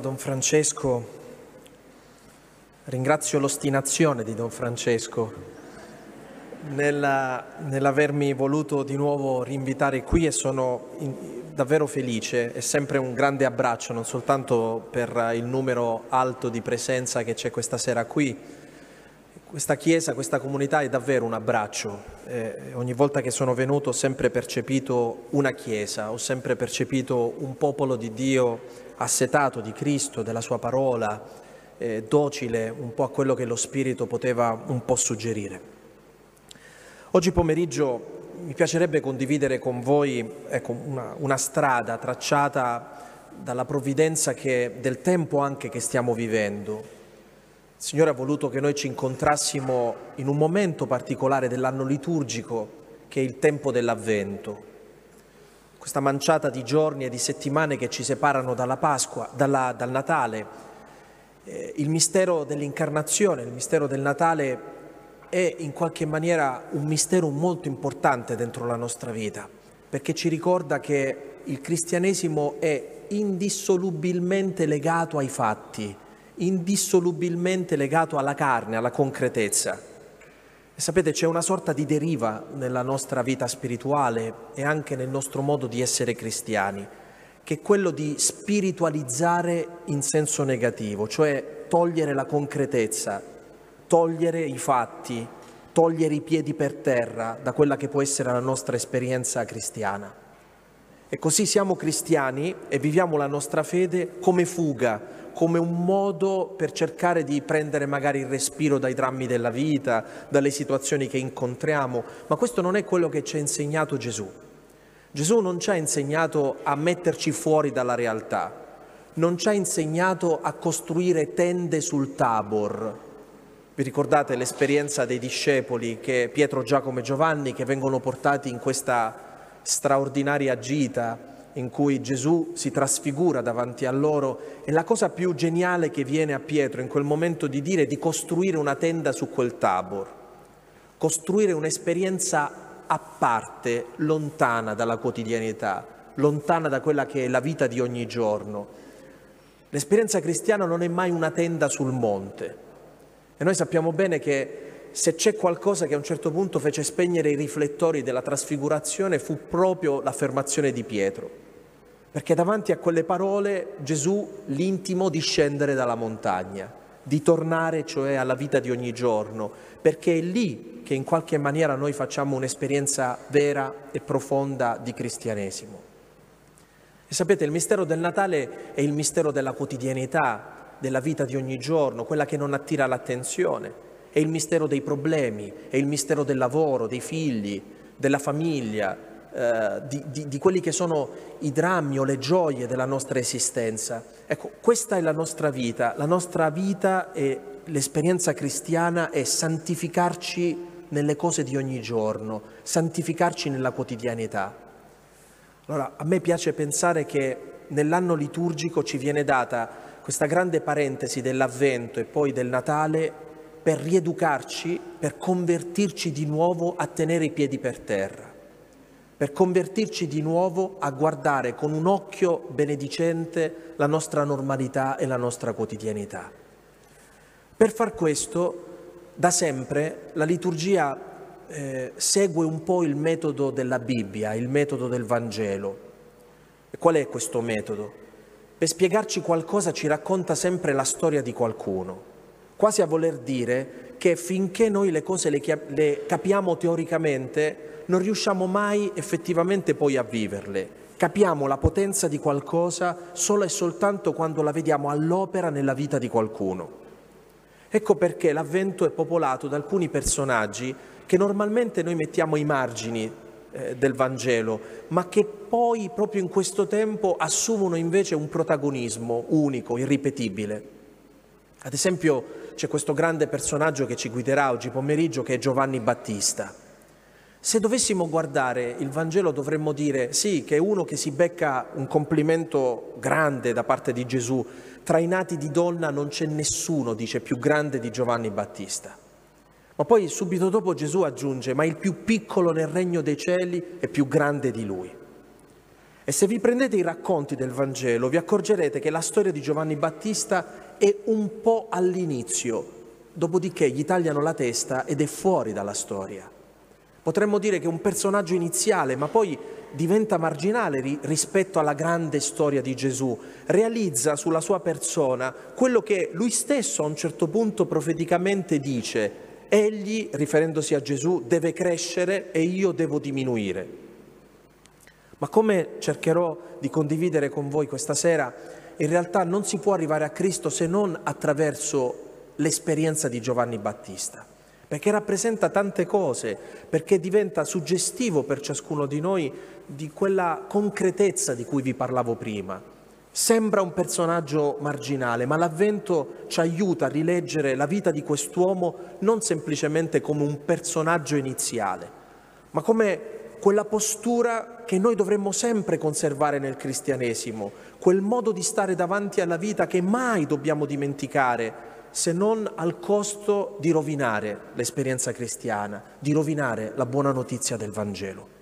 Don Francesco, ringrazio l'ostinazione di Don Francesco nella, nell'avermi voluto di nuovo rinvitare qui e sono in, davvero felice. È sempre un grande abbraccio, non soltanto per il numero alto di presenza che c'è questa sera qui. Questa chiesa, questa comunità è davvero un abbraccio. Eh, ogni volta che sono venuto ho sempre percepito una chiesa, ho sempre percepito un popolo di Dio assetato di Cristo, della sua parola, eh, docile un po' a quello che lo Spirito poteva un po' suggerire. Oggi pomeriggio mi piacerebbe condividere con voi ecco, una, una, strada tracciata dalla provvidenza che, del tempo anche che stiamo vivendo. Il Signore ha voluto che noi ci incontrassimo in un momento particolare dell'anno liturgico che è il tempo dell'Avvento questa manciata di giorni e di settimane che ci separano dalla Pasqua, dalla, dal Natale. Eh, il mistero dell'incarnazione, il mistero del Natale è in qualche maniera un mistero molto importante dentro la nostra vita, perché ci ricorda che il cristianesimo è indissolubilmente legato ai fatti, indissolubilmente legato alla carne, alla concretezza. Sapete, c'è una sorta di deriva nella nostra vita spirituale e anche nel nostro modo di essere cristiani, che è quello di spiritualizzare in senso negativo, cioè togliere la concretezza, togliere i fatti, togliere i piedi per terra da quella che può essere la nostra esperienza cristiana. E così siamo cristiani e viviamo la nostra fede come fuga, come un modo per cercare di prendere magari il respiro dai drammi della vita, dalle situazioni che incontriamo, ma questo non è quello che ci ha insegnato Gesù. Gesù non ci ha insegnato a metterci fuori dalla realtà, non ci ha insegnato a costruire tende sul Tabor. Vi ricordate l'esperienza dei discepoli che Pietro, Giacomo e Giovanni che vengono portati in questa straordinaria gita in cui Gesù si trasfigura davanti a loro e la cosa più geniale che viene a Pietro in quel momento di dire è di costruire una tenda su quel tabor, costruire un'esperienza a parte, lontana dalla quotidianità, lontana da quella che è la vita di ogni giorno. L'esperienza cristiana non è mai una tenda sul monte e noi sappiamo bene che se c'è qualcosa che a un certo punto fece spegnere i riflettori della trasfigurazione fu proprio l'affermazione di Pietro, perché davanti a quelle parole Gesù l'intimo di scendere dalla montagna, di tornare cioè alla vita di ogni giorno, perché è lì che in qualche maniera noi facciamo un'esperienza vera e profonda di cristianesimo. E sapete, il mistero del Natale è il mistero della quotidianità, della vita di ogni giorno, quella che non attira l'attenzione è il mistero dei problemi, è il mistero del lavoro, dei figli, della famiglia, eh, di, di, di, quelli che sono i drammi o le gioie della nostra esistenza. Ecco, questa è la nostra vita. La nostra vita e l'esperienza cristiana è santificarci nelle cose di ogni giorno, santificarci nella quotidianità. Allora, a me piace pensare che nell'anno liturgico ci viene data questa grande parentesi dell'Avvento e poi del Natale per rieducarci, per convertirci di nuovo a tenere i piedi per terra, per convertirci di nuovo a guardare con un occhio benedicente la nostra normalità e la nostra quotidianità. Per far questo, da sempre, la liturgia eh, segue un po' il metodo della Bibbia, il metodo del Vangelo. E qual è questo metodo? Per spiegarci qualcosa ci racconta sempre la storia di qualcuno quasi a voler dire che finché noi le cose le, le capiamo teoricamente, non riusciamo mai effettivamente poi a viverle. Capiamo la potenza di qualcosa solo e soltanto quando la vediamo all'opera nella vita di qualcuno. Ecco perché l'avvento è popolato da alcuni personaggi che normalmente noi mettiamo ai margini eh, del Vangelo, ma che poi proprio in questo tempo assumono invece un protagonismo unico, irripetibile. Ad esempio c'è questo grande personaggio che ci guiderà oggi pomeriggio che è Giovanni Battista. Se dovessimo guardare il Vangelo dovremmo dire sì, che è uno che si becca un complimento grande da parte di Gesù. Tra i nati di donna non c'è nessuno, dice, più grande di Giovanni Battista. Ma poi subito dopo Gesù aggiunge, ma il più piccolo nel regno dei cieli è più grande di lui. E se vi prendete i racconti del Vangelo vi accorgerete che la storia di Giovanni Battista è un po' all'inizio, dopodiché gli tagliano la testa ed è fuori dalla storia. Potremmo dire che è un personaggio iniziale, ma poi diventa marginale ri- rispetto alla grande storia di Gesù, realizza sulla sua persona quello che lui stesso a un certo punto profeticamente dice, egli, riferendosi a Gesù, deve crescere e io devo diminuire. Ma come cercherò di condividere con voi questa sera, in realtà non si può arrivare a Cristo se non attraverso l'esperienza di Giovanni Battista perché rappresenta tante cose, perché diventa suggestivo per ciascuno di noi di quella concretezza di cui vi parlavo prima. Sembra un personaggio marginale, ma l'avvento ci aiuta a rileggere la vita di quest'uomo non semplicemente come un personaggio iniziale, ma come quella postura che noi dovremmo sempre conservare nel cristianesimo, quel modo di stare davanti alla vita che mai dobbiamo dimenticare, se non al costo di rovinare l'esperienza cristiana, di rovinare la buona notizia del Vangelo.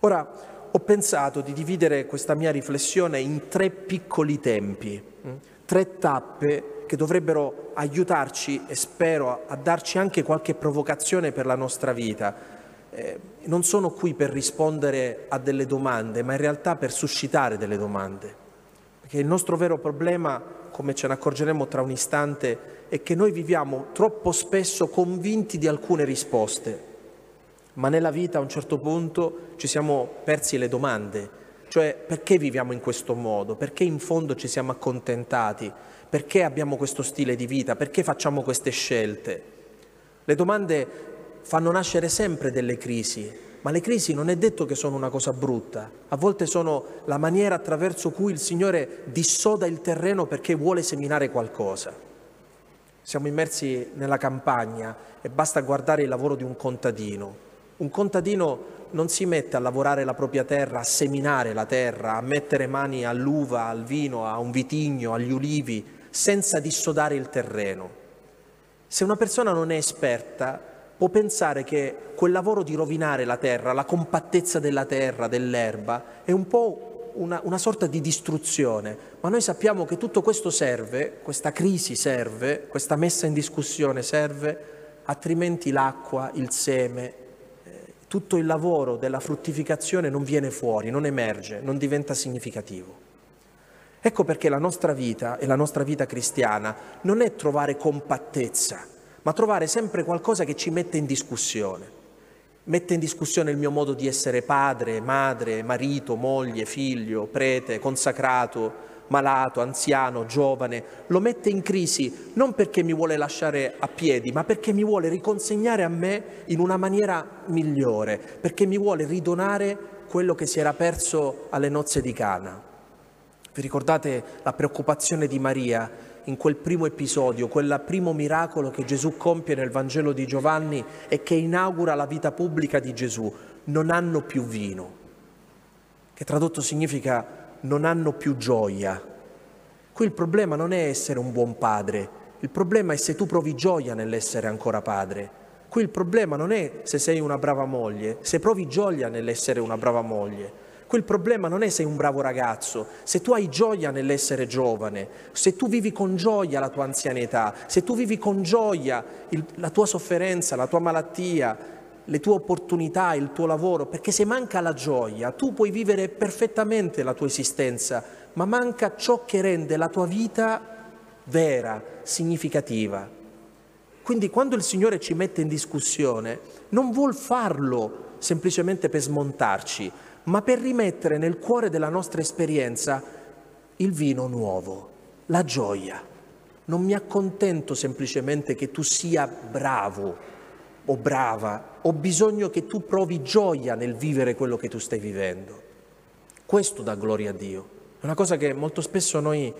Ora, ho pensato di dividere questa mia riflessione in tre piccoli tempi, mm, tre tappe che dovrebbero aiutarci e spero a darci anche qualche provocazione per la nostra vita. Eh, non sono qui per rispondere a delle domande, ma in realtà per suscitare delle domande. Perché il nostro vero problema come ce ne accorgeremo tra un istante, è che noi viviamo troppo spesso convinti di alcune risposte, ma nella vita a un certo punto ci siamo persi le domande, cioè perché viviamo in questo modo, perché in fondo ci siamo accontentati, perché abbiamo questo stile di vita, perché facciamo queste scelte. Le domande fanno nascere sempre delle crisi, ma le crisi non è detto che sono una cosa brutta, a volte sono la maniera attraverso cui il Signore dissoda il terreno perché vuole seminare qualcosa. Siamo immersi nella campagna e basta guardare il lavoro di un contadino. Un contadino non si mette a lavorare la propria terra, a seminare la terra, a mettere mani all'uva, al vino, a un vitigno, agli ulivi, senza dissodare il terreno. Se una persona non è esperta, può pensare che quel lavoro di rovinare la terra, la compattezza della terra, dell'erba, è un po' una, una, sorta di distruzione, ma noi sappiamo che tutto questo serve, questa crisi serve, questa messa in discussione serve, altrimenti l'acqua, il seme, eh, tutto il lavoro della fruttificazione non viene fuori, non emerge, non diventa significativo. Ecco perché la nostra vita e la nostra vita cristiana non è trovare compattezza, ma trovare sempre qualcosa che ci mette in discussione. Mette in discussione il mio modo di essere padre, madre, marito, moglie, figlio, prete, consacrato, malato, anziano, giovane, lo mette in crisi non perché mi vuole lasciare a piedi, ma perché mi vuole riconsegnare a me in una maniera migliore, perché mi vuole ridonare quello che si era perso alle nozze di Cana. Vi ricordate la preoccupazione di Maria in quel primo episodio, quel primo miracolo che Gesù compie nel Vangelo di Giovanni e che inaugura la vita pubblica di Gesù, non hanno più vino, che tradotto significa non hanno più gioia. Qui il problema non è essere un buon padre, il problema è se tu provi gioia nell'essere ancora padre. Qui il problema non è se sei una brava moglie, se provi gioia nell'essere una brava moglie. Quel problema non è sei un bravo ragazzo, se tu hai gioia nell'essere giovane, se tu vivi con gioia la tua anzianità, se tu vivi con gioia il, la tua sofferenza, la tua malattia, le tue opportunità, il tuo lavoro, perché se manca la gioia tu puoi vivere perfettamente la tua esistenza, ma manca ciò che rende la tua vita vera, significativa. Quindi quando il Signore ci mette in discussione non vuol farlo semplicemente per smontarci, ma per rimettere nel cuore della nostra esperienza il vino nuovo, la gioia. Non mi accontento semplicemente che tu sia bravo o brava, ho bisogno che tu provi gioia nel vivere quello che tu stai vivendo. Questo dà gloria a Dio. È una cosa che molto spesso noi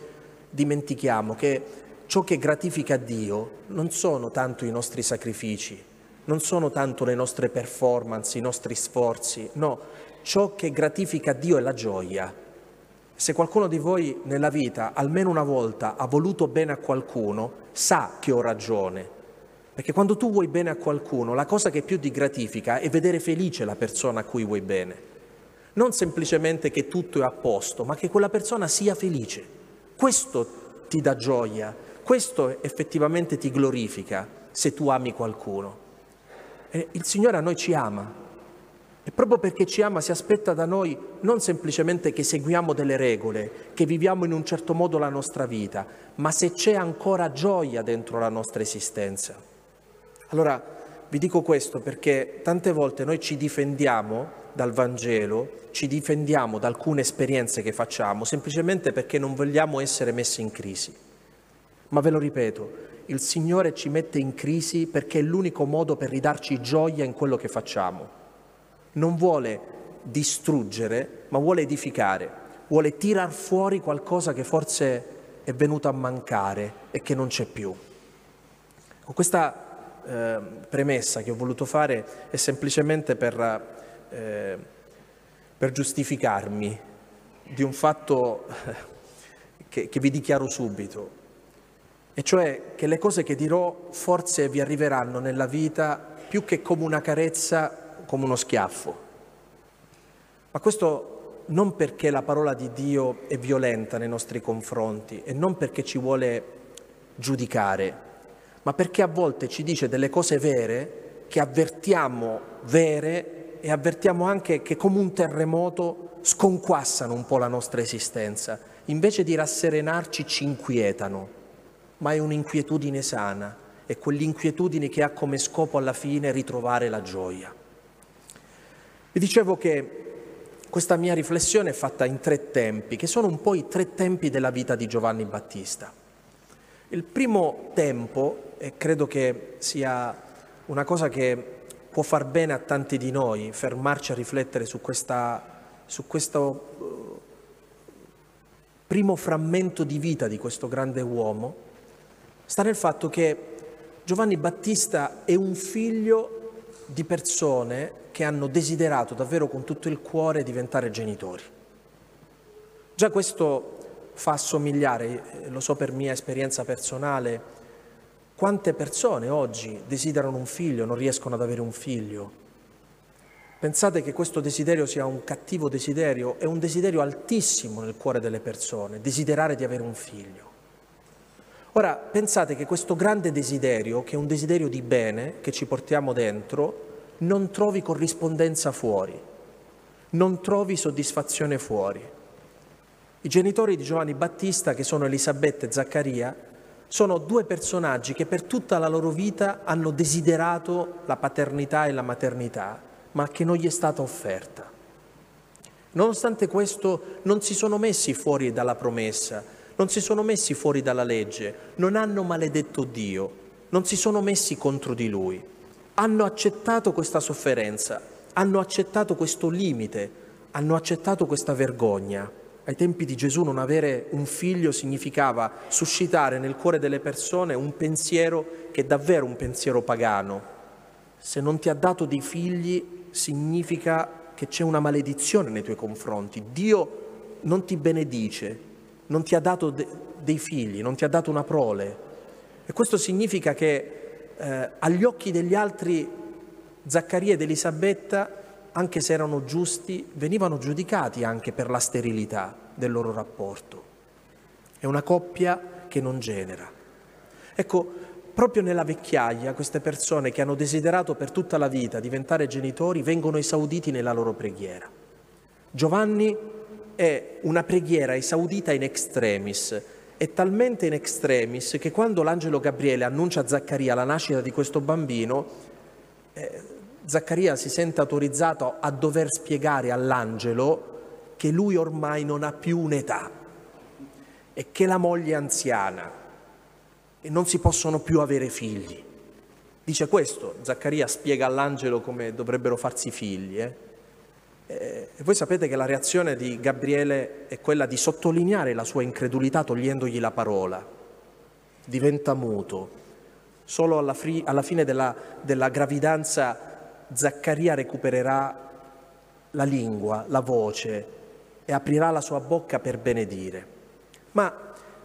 dimentichiamo, che ciò che gratifica Dio non sono tanto i nostri sacrifici, non sono tanto le nostre performance, i nostri sforzi, no, ciò che gratifica Dio è la gioia. Se qualcuno di voi nella vita almeno una volta ha voluto bene a qualcuno, sa che ho ragione. Perché quando tu vuoi bene a qualcuno, la cosa che più ti gratifica è vedere felice la persona a cui vuoi bene. Non semplicemente che tutto è a posto, ma che quella persona sia felice. Questo ti dà gioia, questo effettivamente ti glorifica se tu ami qualcuno. E il Signore a noi ci ama e proprio perché ci ama si aspetta da noi non semplicemente che seguiamo delle regole, che viviamo in un certo modo la nostra vita, ma se c'è ancora gioia dentro la nostra esistenza. Allora vi dico questo perché tante volte noi ci difendiamo dal Vangelo, ci difendiamo da alcune esperienze che facciamo semplicemente perché non vogliamo essere messi in crisi. Ma ve lo ripeto, il Signore ci mette in crisi perché è l'unico modo per ridarci gioia in quello che facciamo non vuole distruggere, ma vuole edificare, vuole tirar fuori qualcosa che forse è venuto a mancare e che non c'è più. Con questa eh, premessa che ho voluto fare è semplicemente per, eh, per giustificarmi di un fatto che, che vi dichiaro subito, e cioè che le cose che dirò forse vi arriveranno nella vita più che come una carezza come uno schiaffo. Ma questo non perché la parola di Dio è violenta nei nostri confronti e non perché ci vuole giudicare, ma perché a volte ci dice delle cose vere che avvertiamo vere e avvertiamo anche che come un terremoto sconquassano un po' la nostra esistenza. Invece di rasserenarci ci inquietano, ma è un'inquietudine sana, è quell'inquietudine che ha come scopo alla fine ritrovare la gioia. Vi dicevo che questa mia riflessione è fatta in tre tempi, che sono un po' i tre tempi della vita di Giovanni Battista. Il primo tempo, e credo che sia una cosa che può far bene a tanti di noi, fermarci a riflettere su, questa, su questo uh, primo frammento di vita di questo grande uomo, sta nel fatto che Giovanni Battista è un figlio di persone che hanno desiderato davvero con tutto il cuore diventare genitori. Già questo fa assomigliare, lo so per mia esperienza personale, quante persone oggi desiderano un figlio, non riescono ad avere un figlio. Pensate che questo desiderio sia un cattivo desiderio, è un desiderio altissimo nel cuore delle persone, desiderare di avere un figlio. Ora, pensate che questo grande desiderio, che è un desiderio di bene che ci portiamo dentro, non trovi corrispondenza fuori, non trovi soddisfazione fuori. I genitori di Giovanni Battista, che sono Elisabetta e Zaccaria, sono due personaggi che per tutta la loro vita hanno desiderato la paternità e la maternità, ma che non gli è stata offerta. Nonostante questo non si sono messi fuori dalla promessa, non si sono messi fuori dalla legge, non hanno maledetto Dio, non si sono messi contro di Lui. Hanno accettato questa sofferenza, hanno accettato questo limite, hanno accettato questa vergogna. Ai tempi di Gesù non avere un figlio significava suscitare nel cuore delle persone un pensiero che è davvero un pensiero pagano. Se non ti ha dato dei figli significa che c'è una maledizione nei tuoi confronti. Dio non ti benedice, non ti ha dato de- dei figli, non ti ha dato una prole. E questo significa che eh, agli occhi degli altri Zaccaria ed Elisabetta, anche se erano giusti, venivano giudicati anche per la sterilità del loro rapporto. È una coppia che non genera. Ecco, proprio nella vecchiaia queste persone che hanno desiderato per tutta la vita diventare genitori vengono esauditi nella loro preghiera. Giovanni è una preghiera esaudita in extremis, è talmente in extremis che quando l'angelo Gabriele annuncia a Zaccaria la nascita di questo bambino, eh, Zaccaria si sente autorizzato a dover spiegare all'angelo che lui ormai non ha più un'età e che la moglie è anziana e non si possono più avere figli. Dice questo, Zaccaria spiega all'angelo come dovrebbero farsi figli. Eh? Eh, e voi sapete che la reazione di Gabriele è quella di sottolineare la sua incredulità togliendogli la parola. Diventa muto. Solo alla, fri- alla fine della, della gravidanza Zaccaria recupererà la lingua, la voce e aprirà la sua bocca per benedire. Ma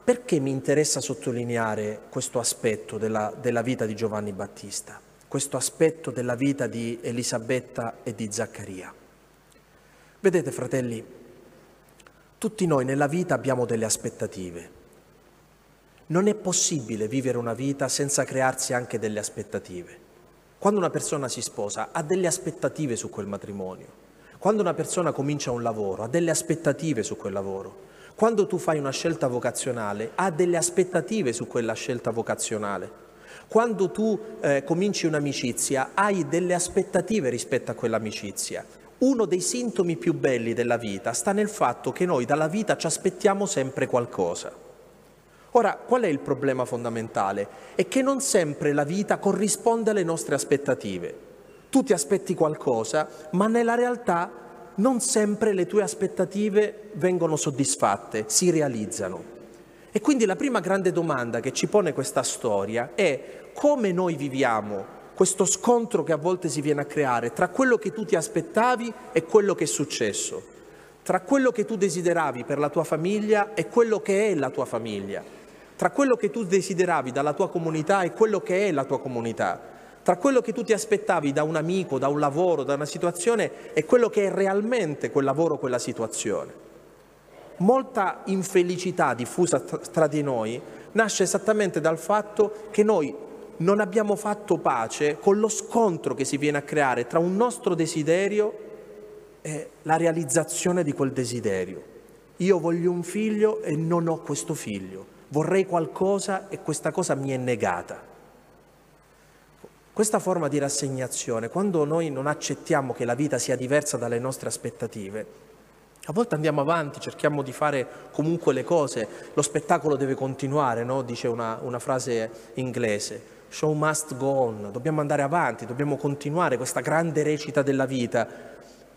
perché mi interessa sottolineare questo aspetto della, della vita di Giovanni Battista, questo aspetto della vita di Elisabetta e di Zaccaria? Vedete fratelli, tutti noi nella vita abbiamo delle aspettative. Non è possibile vivere una vita senza crearsi anche delle aspettative. Quando una persona si sposa ha delle aspettative su quel matrimonio. Quando una persona comincia un lavoro ha delle aspettative su quel lavoro. Quando tu fai una scelta vocazionale ha delle aspettative su quella scelta vocazionale. Quando tu eh, cominci un'amicizia hai delle aspettative rispetto a quell'amicizia. Uno dei sintomi più belli della vita sta nel fatto che noi dalla vita ci aspettiamo sempre qualcosa. Ora, qual è il problema fondamentale? È che non sempre la vita corrisponde alle nostre aspettative. Tu ti aspetti qualcosa, ma nella realtà non sempre le tue aspettative vengono soddisfatte, si realizzano. E quindi la prima grande domanda che ci pone questa storia è come noi viviamo questo scontro che a volte si viene a creare tra quello che tu ti aspettavi e quello che è successo, tra quello che tu desideravi per la tua famiglia e quello che è la tua famiglia, tra quello che tu desideravi dalla tua comunità e quello che è la tua comunità, tra quello che tu ti aspettavi da un amico, da un lavoro, da una situazione e quello che è realmente quel lavoro, quella situazione. Molta infelicità diffusa tra di noi nasce esattamente dal fatto che noi non abbiamo fatto pace con lo scontro che si viene a creare tra un nostro desiderio e la realizzazione di quel desiderio. Io voglio un figlio e non ho questo figlio, vorrei qualcosa e questa cosa mi è negata. Questa forma di rassegnazione, quando noi non accettiamo che la vita sia diversa dalle nostre aspettative, a volte andiamo avanti, cerchiamo di fare comunque le cose, lo spettacolo deve continuare, no? dice una, una frase inglese show must go on, dobbiamo andare avanti, dobbiamo continuare questa grande recita della vita.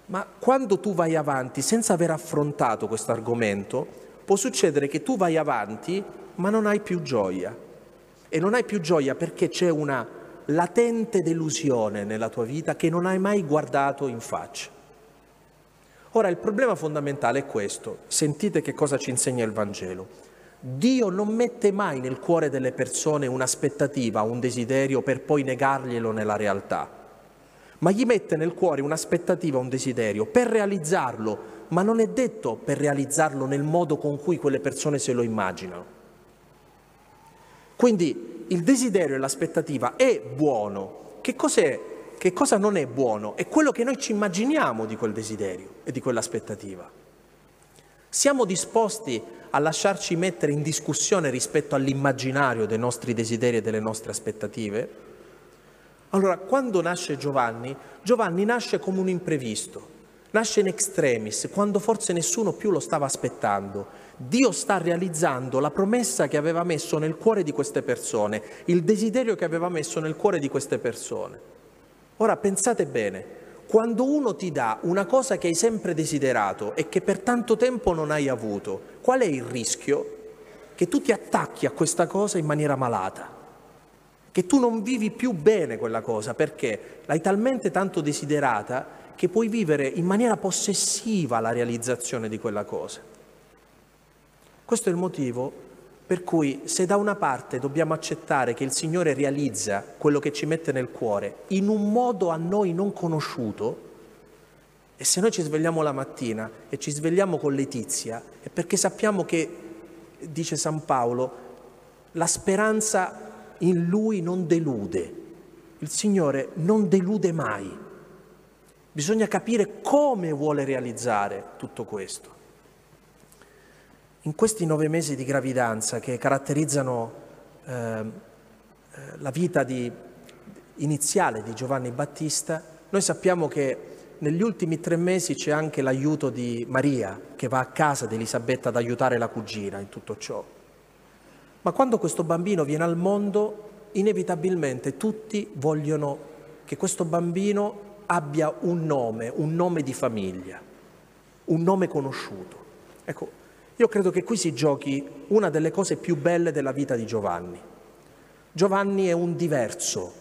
Ma quando tu vai avanti senza aver affrontato questo argomento, può succedere che tu vai avanti ma non hai più gioia. E non hai più gioia perché c'è una latente delusione nella tua vita che non hai mai guardato in faccia. Ora il problema fondamentale è questo, sentite che cosa ci insegna il Vangelo. Dio non mette mai nel cuore delle persone un'aspettativa, un desiderio per poi negarglielo nella realtà, ma gli mette nel cuore un'aspettativa, un desiderio per realizzarlo, ma non è detto per realizzarlo nel modo con cui quelle persone se lo immaginano. Quindi il desiderio e l'aspettativa è buono. Che cos'è? Che cosa non è buono? È quello che noi ci immaginiamo di quel desiderio e di quell'aspettativa. Siamo disposti a lasciarci mettere in discussione rispetto all'immaginario dei nostri desideri e delle nostre aspettative? Allora, quando nasce Giovanni, Giovanni nasce come un imprevisto, nasce in extremis, quando forse nessuno più lo stava aspettando. Dio sta realizzando la promessa che aveva messo nel cuore di queste persone, il desiderio che aveva messo nel cuore di queste persone. Ora pensate bene, quando uno ti dà una cosa che hai sempre desiderato e che per tanto tempo non hai avuto, qual è il rischio? Che tu ti attacchi a questa cosa in maniera malata, che tu non vivi più bene quella cosa perché l'hai talmente tanto desiderata che puoi vivere in maniera possessiva la realizzazione di quella cosa. Questo è il motivo per cui se da una parte dobbiamo accettare che il Signore realizza quello che ci mette nel cuore in un modo a noi non conosciuto, e se noi ci svegliamo la mattina e ci svegliamo con letizia, è perché sappiamo che, dice San Paolo, la speranza in Lui non delude. Il Signore non delude mai. Bisogna capire come vuole realizzare tutto questo. In questi nove mesi di gravidanza che caratterizzano eh, eh, la vita di, iniziale di Giovanni Battista, noi sappiamo che negli ultimi tre mesi c'è anche l'aiuto di Maria che va a casa di Elisabetta ad aiutare la cugina in tutto ciò. Ma quando questo bambino viene al mondo, inevitabilmente tutti vogliono che questo bambino abbia un nome, un nome di famiglia, un nome conosciuto. Ecco, io credo che qui si giochi una delle cose più belle della vita di Giovanni. Giovanni è un diverso.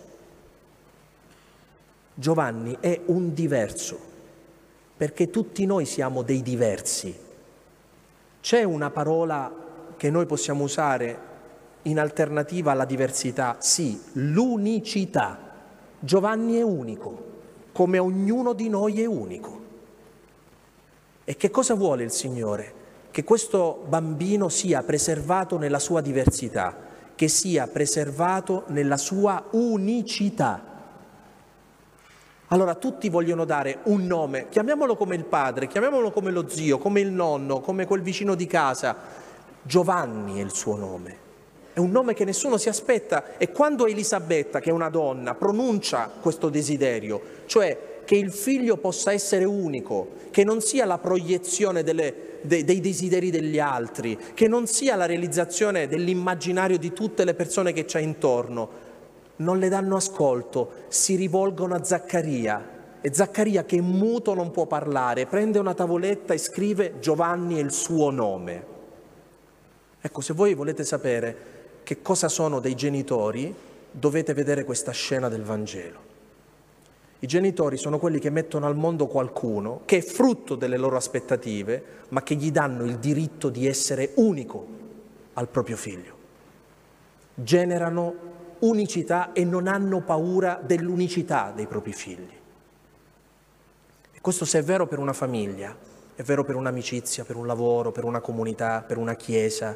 Giovanni è un diverso, perché tutti noi siamo dei diversi. C'è una parola che noi possiamo usare in alternativa alla diversità? Sì, l'unicità. Giovanni è unico, come ognuno di noi è unico. E che cosa vuole il Signore? Che questo bambino sia preservato nella sua diversità, che sia preservato nella sua unicità. Allora tutti vogliono dare un nome, chiamiamolo come il padre, chiamiamolo come lo zio, come il nonno, come quel vicino di casa. Giovanni è il suo nome. È un nome che nessuno si aspetta e quando Elisabetta, che è una donna, pronuncia questo desiderio, cioè che il figlio possa essere unico, che non sia la proiezione delle, de, dei desideri degli altri, che non sia la realizzazione dell'immaginario di tutte le persone che c'è intorno, non le danno ascolto, si rivolgono a Zaccaria. E Zaccaria, che muto non può parlare, prende una tavoletta e scrive Giovanni è il suo nome. Ecco, se voi volete sapere che cosa sono dei genitori, dovete vedere questa scena del Vangelo. I genitori sono quelli che mettono al mondo qualcuno che è frutto delle loro aspettative, ma che gli danno il diritto di essere unico al proprio figlio. Generano unicità e non hanno paura dell'unicità dei propri figli. E questo se è vero per una famiglia, è vero per un'amicizia, per un lavoro, per una comunità, per una chiesa,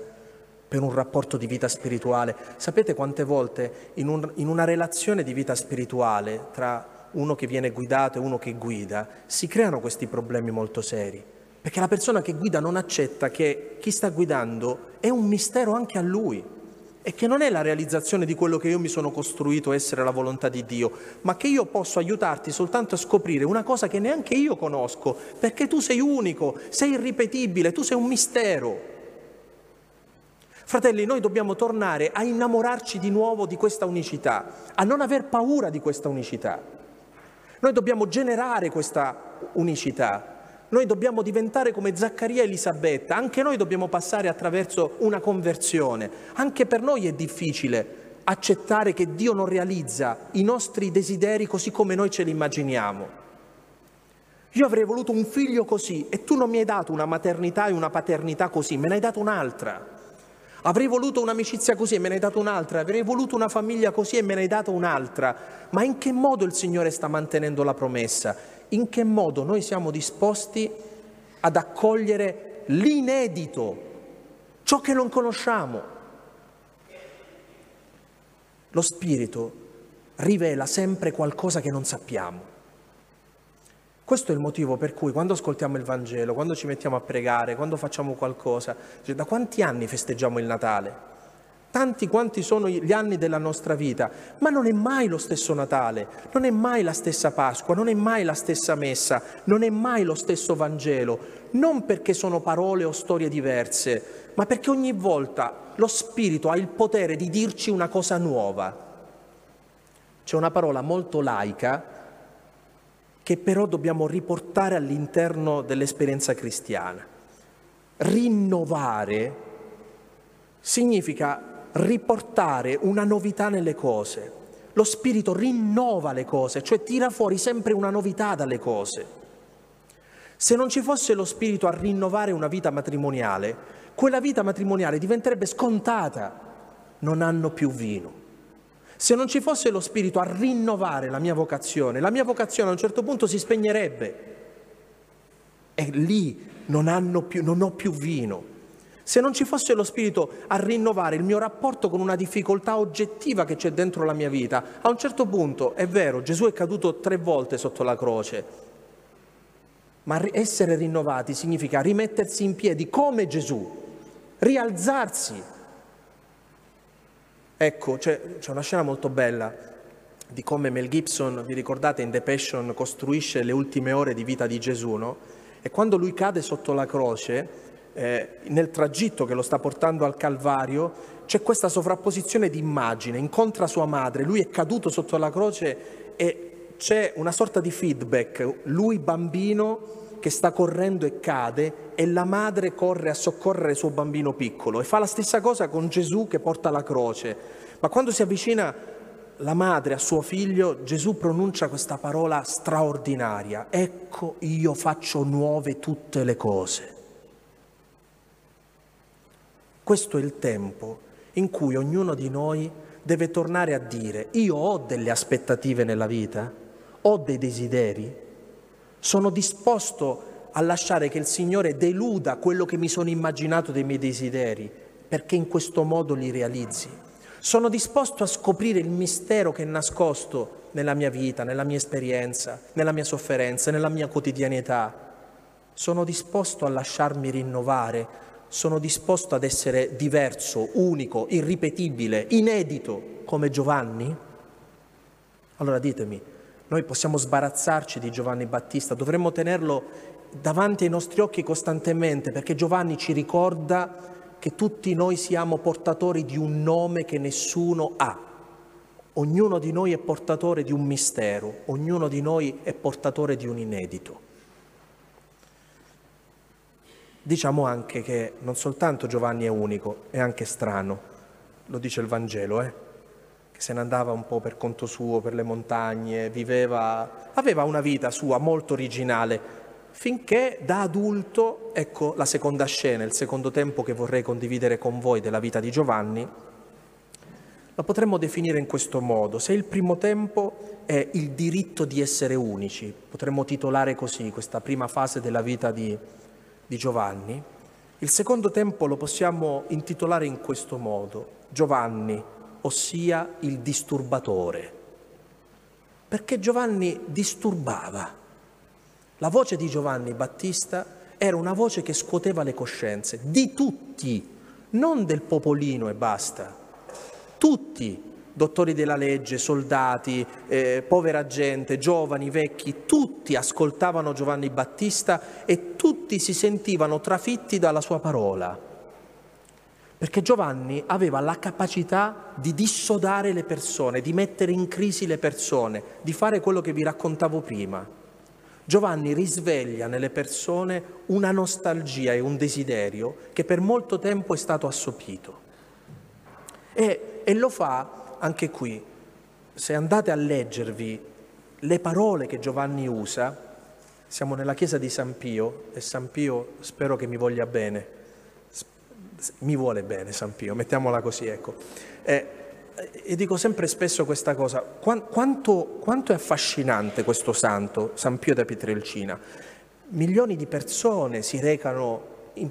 per un rapporto di vita spirituale. Sapete quante volte in, un, in una relazione di vita spirituale tra uno che viene guidato e uno che guida si creano questi problemi molto seri? Perché la persona che guida non accetta che chi sta guidando è un mistero anche a lui e che non è la realizzazione di quello che io mi sono costruito essere la volontà di Dio, ma che io posso aiutarti soltanto a scoprire una cosa che neanche io conosco, perché tu sei unico, sei irripetibile, tu sei un mistero. Fratelli, noi dobbiamo tornare a innamorarci di nuovo di questa unicità, a non aver paura di questa unicità. Noi dobbiamo generare questa unicità. Noi dobbiamo diventare come Zaccaria e Elisabetta, anche noi dobbiamo passare attraverso una conversione. Anche per noi è difficile accettare che Dio non realizza i nostri desideri così come noi ce li immaginiamo. Io avrei voluto un figlio così e tu non mi hai dato una maternità e una paternità così, me ne hai dato un'altra. Avrei voluto un'amicizia così e me ne hai dato un'altra, avrei voluto una famiglia così e me ne hai dato un'altra. Ma in che modo il Signore sta mantenendo la promessa? In che modo noi siamo disposti ad accogliere l'inedito, ciò che non conosciamo? Lo Spirito rivela sempre qualcosa che non sappiamo. Questo è il motivo per cui quando ascoltiamo il Vangelo, quando ci mettiamo a pregare, quando facciamo qualcosa, cioè, da quanti anni festeggiamo il Natale? Tanti quanti sono gli anni della nostra vita, ma non è mai lo stesso Natale, non è mai la stessa Pasqua, non è mai la stessa messa, non è mai lo stesso Vangelo, non perché sono parole o storie diverse, ma perché ogni volta lo Spirito ha il potere di dirci una cosa nuova. C'è una parola molto laica che però dobbiamo riportare all'interno dell'esperienza cristiana. Rinnovare significa riportare una novità nelle cose. Lo Spirito rinnova le cose, cioè tira fuori sempre una novità dalle cose. Se non ci fosse lo Spirito a rinnovare una vita matrimoniale, quella vita matrimoniale diventerebbe scontata. Non hanno più vino. Se non ci fosse lo Spirito a rinnovare la mia vocazione, la mia vocazione a un certo punto si spegnerebbe. E lì non, più, non ho più vino. Se non ci fosse lo Spirito a rinnovare il mio rapporto con una difficoltà oggettiva che c'è dentro la mia vita, a un certo punto è vero, Gesù è caduto tre volte sotto la croce, ma essere rinnovati significa rimettersi in piedi come Gesù, rialzarsi, Ecco, c'è, c'è una scena molto bella di come Mel Gibson, vi ricordate, in The Passion costruisce le ultime ore di vita di Gesù, no? E quando lui cade sotto la croce, eh, nel tragitto che lo sta portando al Calvario, c'è questa sovrapposizione di immagine, incontra sua madre, lui è caduto sotto la croce e c'è una sorta di feedback, lui bambino che sta correndo e cade e la madre corre a soccorrere suo bambino piccolo e fa la stessa cosa con Gesù che porta la croce. Ma quando si avvicina la madre a suo figlio, Gesù pronuncia questa parola straordinaria. Ecco io faccio nuove tutte le cose. Questo è il tempo in cui ognuno di noi deve tornare a dire io ho delle aspettative nella vita, ho dei desideri, sono disposto a lasciare che il Signore deluda quello che mi sono immaginato dei miei desideri, perché in questo modo li realizzi. Sono disposto a scoprire il mistero che è nascosto nella mia vita, nella mia esperienza, nella mia sofferenza, nella mia quotidianità. Sono disposto a lasciarmi rinnovare, sono disposto ad essere diverso, unico, irripetibile, inedito come Giovanni? Allora ditemi, noi possiamo sbarazzarci di Giovanni Battista, dovremmo tenerlo davanti ai nostri occhi costantemente perché Giovanni ci ricorda che tutti noi siamo portatori di un nome che nessuno ha. Ognuno di noi è portatore di un mistero, ognuno di noi è portatore di un inedito. Diciamo anche che non soltanto Giovanni è unico, è anche strano, lo dice il Vangelo, eh? Se ne andava un po' per conto suo, per le montagne, viveva, aveva una vita sua molto originale, finché da adulto, ecco la seconda scena, il secondo tempo che vorrei condividere con voi della vita di Giovanni, la potremmo definire in questo modo. Se il primo tempo è il diritto di essere unici, potremmo titolare così questa prima fase della vita di, di Giovanni, il secondo tempo lo possiamo intitolare in questo modo, Giovanni, ossia il disturbatore, perché Giovanni disturbava la voce di Giovanni Battista era una voce che scuoteva le coscienze di tutti, non del popolino e basta. Tutti, dottori della legge, soldati, eh, povera gente, giovani, vecchi, tutti ascoltavano Giovanni Battista e tutti si sentivano trafitti dalla sua parola. Perché Giovanni aveva la capacità di dissodare le persone, di mettere in crisi le persone, di fare quello che vi raccontavo prima. Giovanni risveglia nelle persone una nostalgia e un desiderio che per molto tempo è stato assopito. E, e, lo fa anche qui. Se andate a leggervi le parole che Giovanni usa, siamo nella chiesa di San Pio e San Pio spero che mi voglia bene, mi vuole bene San Pio, mettiamola così, ecco. Eh, e dico sempre spesso questa cosa, quanto, quanto, è affascinante questo santo, San Pio da Pietrelcina. Milioni di persone si recano in,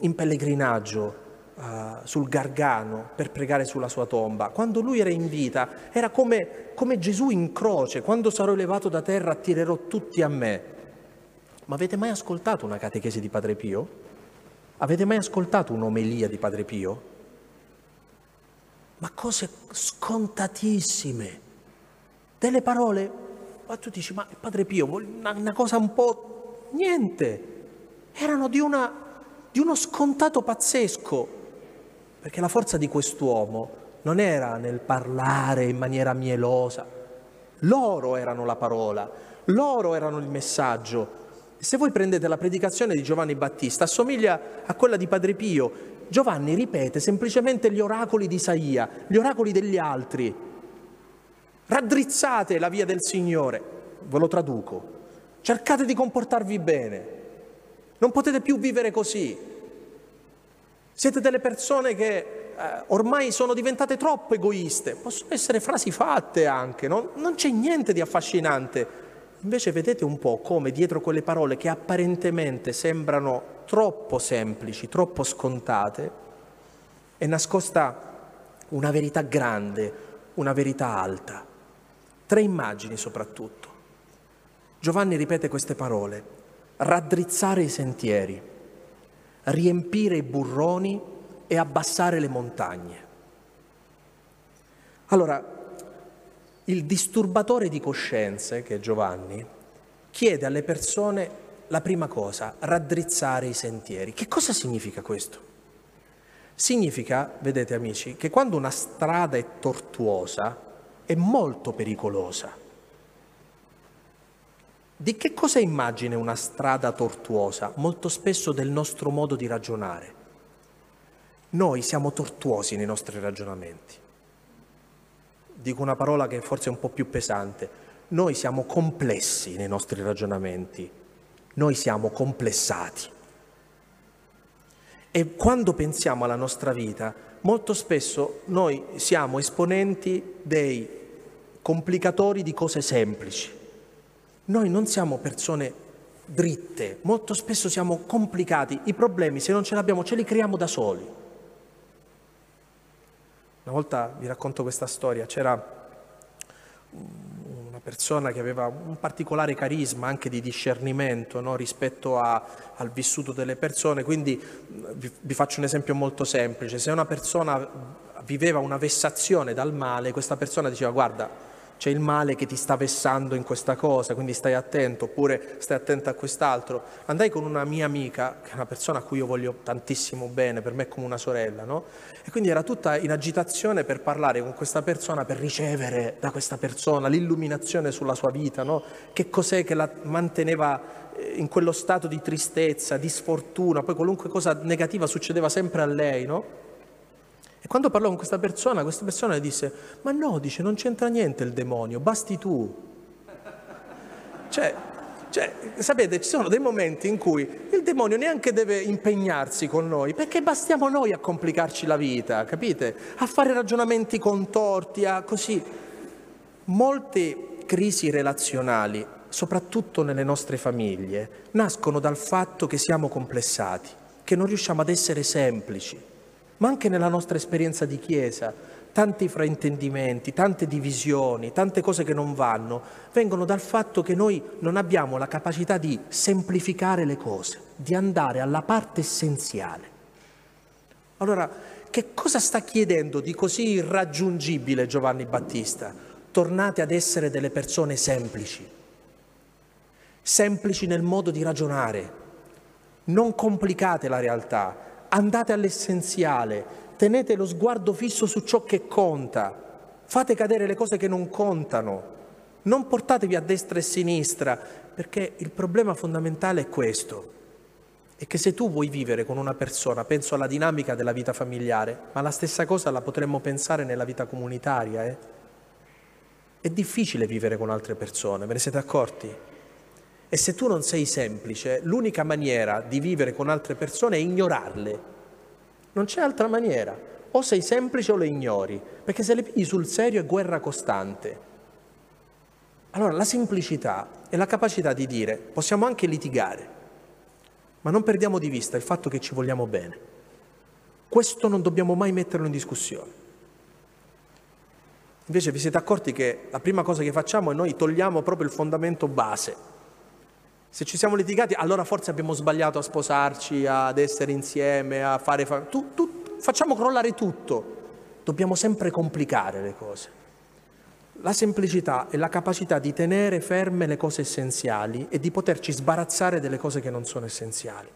in pellegrinaggio uh, sul Gargano per pregare sulla sua tomba. Quando lui era in vita era come, come Gesù in croce, quando sarò elevato da terra attirerò tutti a me. Ma avete mai ascoltato una catechesi di Padre Pio? Avete mai ascoltato un'omelia di Padre Pio? ma cose scontatissime, delle parole, ma tu dici, ma Padre Pio, una, una cosa un po'... niente, erano di, una, di uno scontato pazzesco, perché la forza di quest'uomo non era nel parlare in maniera mielosa, loro erano la parola, loro erano il messaggio. Se voi prendete la predicazione di Giovanni Battista, assomiglia a quella di Padre Pio, Giovanni ripete semplicemente gli oracoli di Isaia, gli oracoli degli altri. Raddrizzate la via del Signore, ve lo traduco. Cercate di comportarvi bene. Non potete più vivere così. Siete delle persone che eh, ormai sono diventate troppo egoiste. Possono essere frasi fatte anche, no? non c'è niente di affascinante. Invece vedete un po' come dietro quelle parole che apparentemente sembrano troppo semplici, troppo scontate, è nascosta una verità grande, una verità alta. Tre immagini soprattutto. Giovanni ripete queste parole, raddrizzare i sentieri, riempire i burroni e abbassare le montagne. Allora, il disturbatore di coscienze, che è Giovanni, chiede alle persone la prima cosa, raddrizzare i sentieri. Che cosa significa questo? Significa, vedete amici, che quando una strada è tortuosa è molto pericolosa. Di che cosa immagina una strada tortuosa? Molto spesso del nostro modo di ragionare. Noi siamo tortuosi nei nostri ragionamenti. Dico una parola che forse è un po' più pesante. Noi siamo complessi nei nostri ragionamenti noi siamo complessati. E quando pensiamo alla nostra vita, molto spesso noi siamo esponenti dei complicatori di cose semplici. Noi non siamo persone dritte, molto spesso siamo complicati, i problemi se non ce li abbiamo ce li creiamo da soli. Una volta vi racconto questa storia, c'era una persona che aveva un particolare carisma anche di discernimento no? rispetto a, al vissuto delle persone, quindi vi, vi faccio un esempio molto semplice, se una persona viveva una vessazione dal male, questa persona diceva guarda, c'è il male che ti sta vessando in questa cosa, quindi stai attento, oppure stai attento a quest'altro. Andai con una mia amica, che è una persona a cui io voglio tantissimo bene, per me è come una sorella, no? E quindi era tutta in agitazione per parlare con questa persona, per ricevere da questa persona l'illuminazione sulla sua vita, no? Che cos'è che la manteneva eh, in quello stato di tristezza, di sfortuna, poi qualunque cosa negativa succedeva sempre a lei, no? E quando parlò con questa persona, questa persona disse, ma no, dice, non c'entra niente il demonio, basti tu. Cioè, cioè, sapete, ci sono dei momenti in cui il demonio neanche deve impegnarsi con noi, perché bastiamo noi a complicarci la vita, capite? A fare ragionamenti contorti, a così. Molte crisi relazionali, soprattutto nelle nostre famiglie, nascono dal fatto che siamo complessati, che non riusciamo ad essere semplici ma anche nella nostra esperienza di Chiesa, tanti fraintendimenti, tante divisioni, tante cose che non vanno, vengono dal fatto che noi non abbiamo la capacità di semplificare le cose, di andare alla parte essenziale. Allora, che cosa sta chiedendo di così irraggiungibile Giovanni Battista? Tornate ad essere delle persone semplici, semplici nel modo di ragionare, non complicate la realtà, andate all'essenziale, tenete lo sguardo fisso su ciò che conta, fate cadere le cose che non contano, non portatevi a destra e sinistra, perché il problema fondamentale è questo, è che se tu vuoi vivere con una persona, penso alla dinamica della vita familiare, ma la stessa cosa la potremmo pensare nella vita comunitaria, eh? È difficile vivere con altre persone, ve ne siete accorti? E se tu non sei semplice, l'unica maniera di vivere con altre persone è ignorarle. Non c'è altra maniera. O sei semplice o le ignori, perché se le pigli sul serio è guerra costante. Allora la semplicità è la capacità di dire possiamo anche litigare, ma non perdiamo di vista il fatto che ci vogliamo bene. Questo non dobbiamo mai metterlo in discussione. Invece vi siete accorti che la prima cosa che facciamo è noi togliamo proprio il fondamento base se ci siamo litigati, allora forse abbiamo sbagliato a sposarci, ad essere insieme, a fare... Tu, tu, facciamo crollare tutto. Dobbiamo sempre complicare le cose. La semplicità è la capacità di tenere ferme le cose essenziali e di poterci sbarazzare delle cose che non sono essenziali.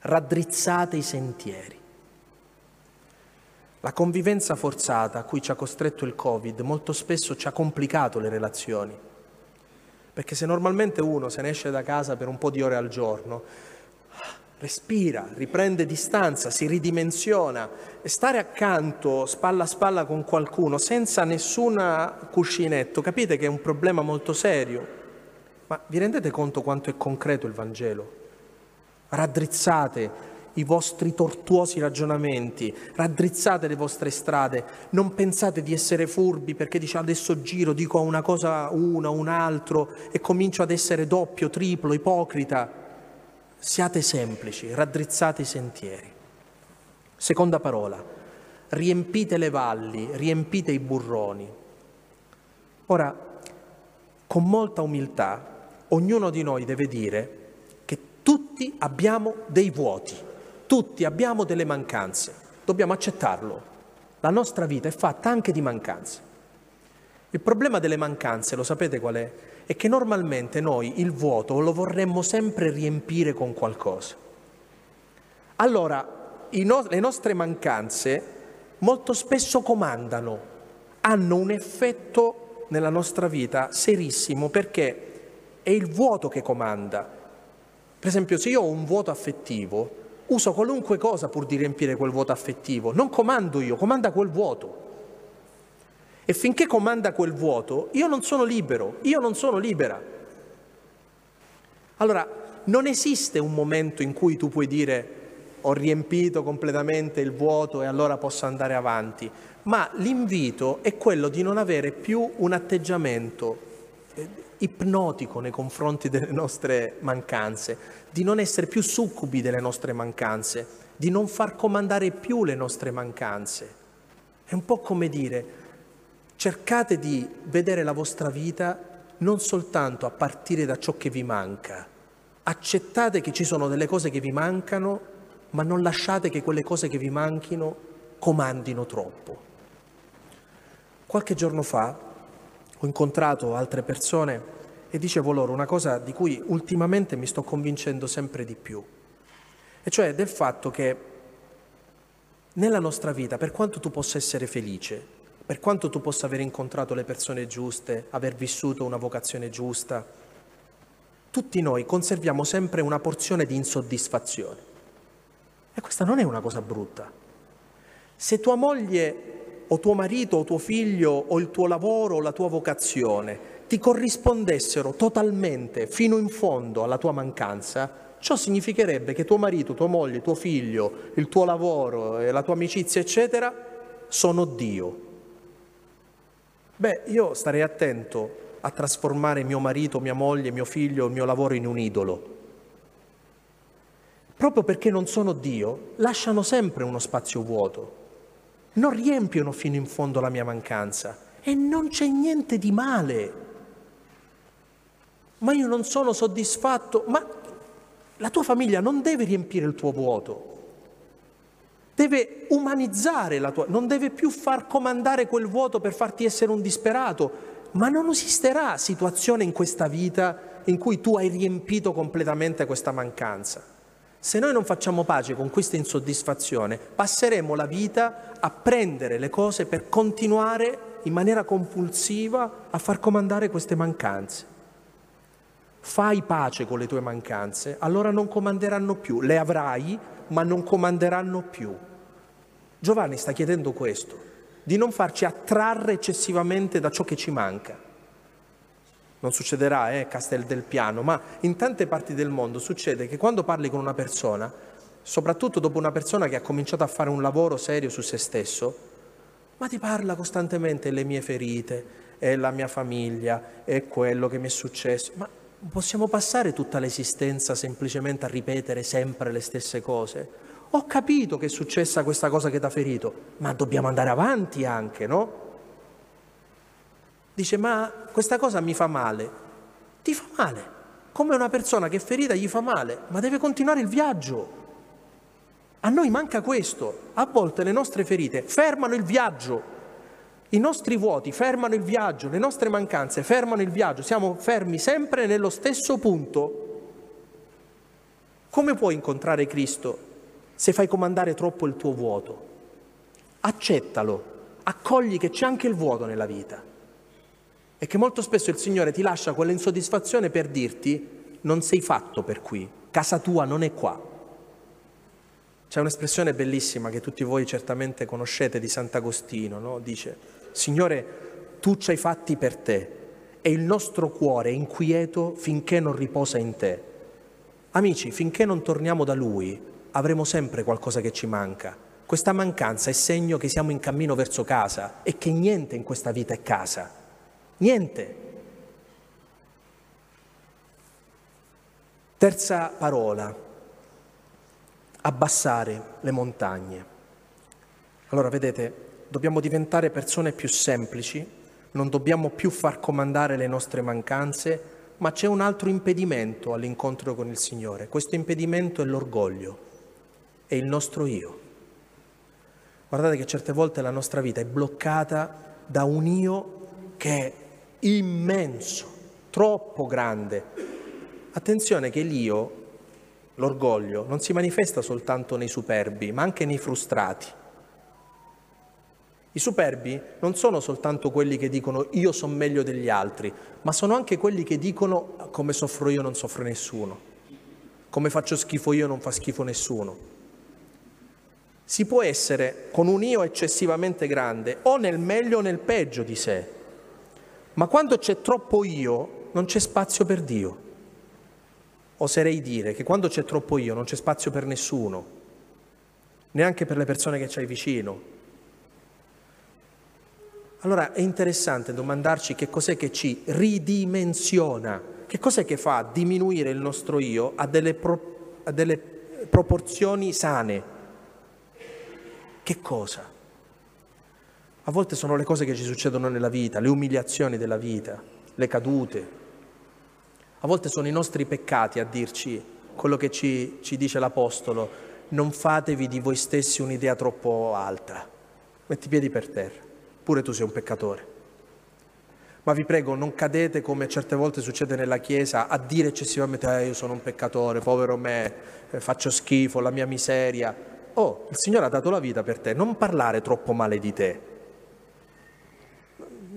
Raddrizzate i sentieri. La convivenza forzata a cui ci ha costretto il Covid molto spesso ci ha complicato le relazioni perché se normalmente uno se ne esce da casa per un po' di ore al giorno, respira, riprende distanza, si ridimensiona e stare accanto, spalla a spalla con qualcuno, senza nessun cuscinetto, capite che è un problema molto serio. Ma vi rendete conto quanto è concreto il Vangelo? Raddrizzate i vostri tortuosi ragionamenti, raddrizzate le vostre strade, non pensate di essere furbi perché dice adesso giro, dico una cosa una, un altro e comincio ad essere doppio, triplo, ipocrita. Siate semplici, raddrizzate i sentieri. Seconda parola, riempite le valli, riempite i burroni. Ora, con molta umiltà, ognuno di noi deve dire che tutti abbiamo dei vuoti. Tutti abbiamo delle mancanze, dobbiamo accettarlo. La nostra vita è fatta anche di mancanze. Il problema delle mancanze, lo sapete qual è? È che normalmente noi il vuoto lo vorremmo sempre riempire con qualcosa. Allora, no- le nostre mancanze molto spesso comandano, hanno un effetto nella nostra vita serissimo perché è il vuoto che comanda. Per esempio, se io ho un vuoto affettivo, uso qualunque cosa pur di riempire quel vuoto affettivo. Non comando io, comanda quel vuoto. E finché comanda quel vuoto, io non sono libero, io non sono libera. Allora, non esiste un momento in cui tu puoi dire ho riempito completamente il vuoto e allora posso andare avanti, ma l'invito è quello di non avere più un atteggiamento eh, ipnotico nei confronti delle nostre mancanze, di non essere più succubi delle nostre mancanze, di non far comandare più le nostre mancanze. È un po' come dire, cercate di vedere la vostra vita non soltanto a partire da ciò che vi manca, accettate che ci sono delle cose che vi mancano, ma non lasciate che quelle cose che vi manchino comandino troppo. Qualche giorno fa ho incontrato altre persone e dicevo loro una cosa di cui ultimamente mi sto convincendo sempre di più, e cioè del fatto che nella nostra vita, per quanto tu possa essere felice, per quanto tu possa aver incontrato le persone giuste, aver vissuto una vocazione giusta, tutti noi conserviamo sempre una porzione di insoddisfazione. E questa non è una cosa brutta. Se tua moglie o tuo marito o tuo figlio o il tuo lavoro o la tua vocazione ti corrispondessero totalmente fino in fondo alla tua mancanza, ciò significherebbe che tuo marito, tua moglie, tuo figlio, il tuo lavoro e la tua amicizia, eccetera, sono Dio. Beh, io starei attento a trasformare mio marito, mia moglie, mio figlio, il mio lavoro in un idolo. Proprio perché non sono Dio, lasciano sempre uno spazio vuoto non riempiono fino in fondo la mia mancanza e non c'è niente di male. Ma io non sono soddisfatto, ma la tua famiglia non deve riempire il tuo vuoto, deve umanizzare la tua, non deve più far comandare quel vuoto per farti essere un disperato, ma non esisterà situazione in questa vita in cui tu hai riempito completamente questa mancanza. Se noi non facciamo pace con questa insoddisfazione, passeremo la vita a prendere le cose per continuare in maniera compulsiva a far comandare queste mancanze. Fai pace con le tue mancanze, allora non comanderanno più, le avrai, ma non comanderanno più. Giovanni sta chiedendo questo, di non farci attrarre eccessivamente da ciò che ci manca non succederà eh, Castel del Piano, ma in tante parti del mondo succede che quando parli con una persona, soprattutto dopo una persona che ha cominciato a fare un lavoro serio su se stesso, ma ti parla costantemente delle mie ferite, e la mia famiglia, e quello che mi è successo. Ma possiamo passare tutta l'esistenza semplicemente a ripetere sempre le stesse cose? Ho capito che è successa questa cosa che ti ha ferito, ma dobbiamo andare avanti anche, no? Dice, ma questa cosa mi fa male. Ti fa male. Come una persona che è ferita gli fa male, ma deve continuare il viaggio. A noi manca questo. A volte le nostre ferite fermano il viaggio. I nostri vuoti fermano il viaggio, le nostre mancanze fermano il viaggio, siamo fermi sempre nello stesso punto. Come puoi incontrare Cristo se fai comandare troppo il tuo vuoto? Accettalo, accogli che c'è anche il vuoto nella vita è che molto spesso il Signore ti lascia quell'insoddisfazione per dirti non sei fatto per qui, casa tua non è qua. C'è un'espressione bellissima che tutti voi certamente conoscete di Sant'Agostino, no? dice Signore tu ci hai fatti per te e il nostro cuore è inquieto finché non riposa in te. Amici, finché non torniamo da Lui avremo sempre qualcosa che ci manca. Questa mancanza è segno che siamo in cammino verso casa e che niente in questa vita è casa. Niente. Terza parola, abbassare le montagne. Allora, vedete, dobbiamo diventare persone più semplici, non dobbiamo più far comandare le nostre mancanze, ma c'è un altro impedimento all'incontro con il Signore. Questo impedimento è l'orgoglio, è il nostro io. Guardate che certe volte la nostra vita è bloccata da un io che immenso, troppo grande. Attenzione che l'io, l'orgoglio, non si manifesta soltanto nei superbi, ma anche nei frustrati. I superbi non sono soltanto quelli che dicono io sono meglio degli altri, ma sono anche quelli che dicono come soffro io non soffre nessuno, come faccio schifo io non fa schifo nessuno. Si può essere con un io eccessivamente grande o nel meglio o nel peggio di sé, ma quando c'è troppo io, non c'è spazio per Dio. Oserei dire che quando c'è troppo io, non c'è spazio per nessuno, neanche per le persone che c'hai vicino. Allora è interessante domandarci che cos'è che ci ridimensiona, che cos'è che fa diminuire il nostro io a delle, pro, a delle proporzioni sane. Che cosa? A volte sono le cose che ci succedono nella vita, le umiliazioni della vita, le cadute. A volte sono i nostri peccati a dirci quello che ci, ci dice l'Apostolo, non fatevi di voi stessi un'idea troppo alta. Metti i piedi per terra pure tu sei un peccatore. Ma vi prego, non cadete come certe volte succede nella Chiesa a dire eccessivamente eh, io sono un peccatore, povero me, eh, faccio schifo, la mia miseria. Oh, il Signore ha dato la vita per te, non parlare troppo male di te.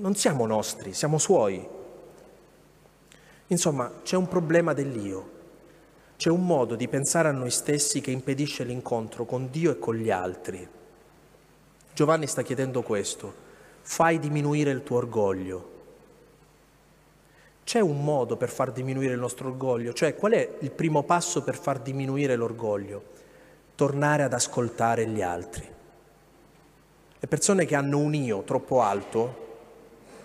Non siamo nostri, siamo suoi. Insomma, c'è un problema dell'io. C'è un modo di pensare a noi stessi che impedisce l'incontro con Dio e con gli altri. Giovanni sta chiedendo questo fai diminuire il tuo orgoglio. C'è un modo per far diminuire il nostro orgoglio, cioè qual è il primo passo per far diminuire l'orgoglio? Tornare ad ascoltare gli altri. Le persone che hanno un io troppo alto,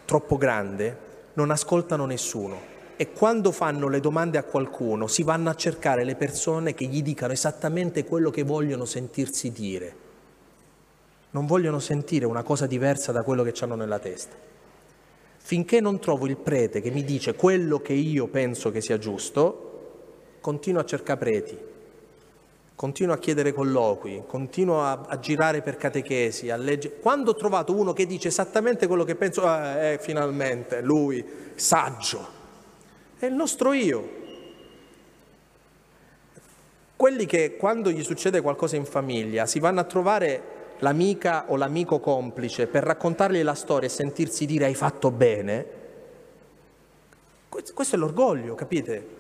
troppo grande, non ascoltano nessuno. E quando fanno le domande a qualcuno si vanno a cercare le persone che gli dicano esattamente quello che vogliono sentirsi dire. Non vogliono sentire una cosa diversa da quello che hanno nella testa. Finché non trovo il prete che mi dice quello che io penso che sia giusto, continuo a cercare preti, continuo a chiedere colloqui, continuo a, a girare per catechesi, a leggere. Quando ho trovato uno che dice esattamente quello che penso, eh, eh, finalmente, lui, saggio, è il nostro io. Quelli che quando gli succede qualcosa in famiglia si vanno a trovare l'amica o l'amico complice per raccontargli la storia e sentirsi dire hai fatto bene, questo è l'orgoglio, capite?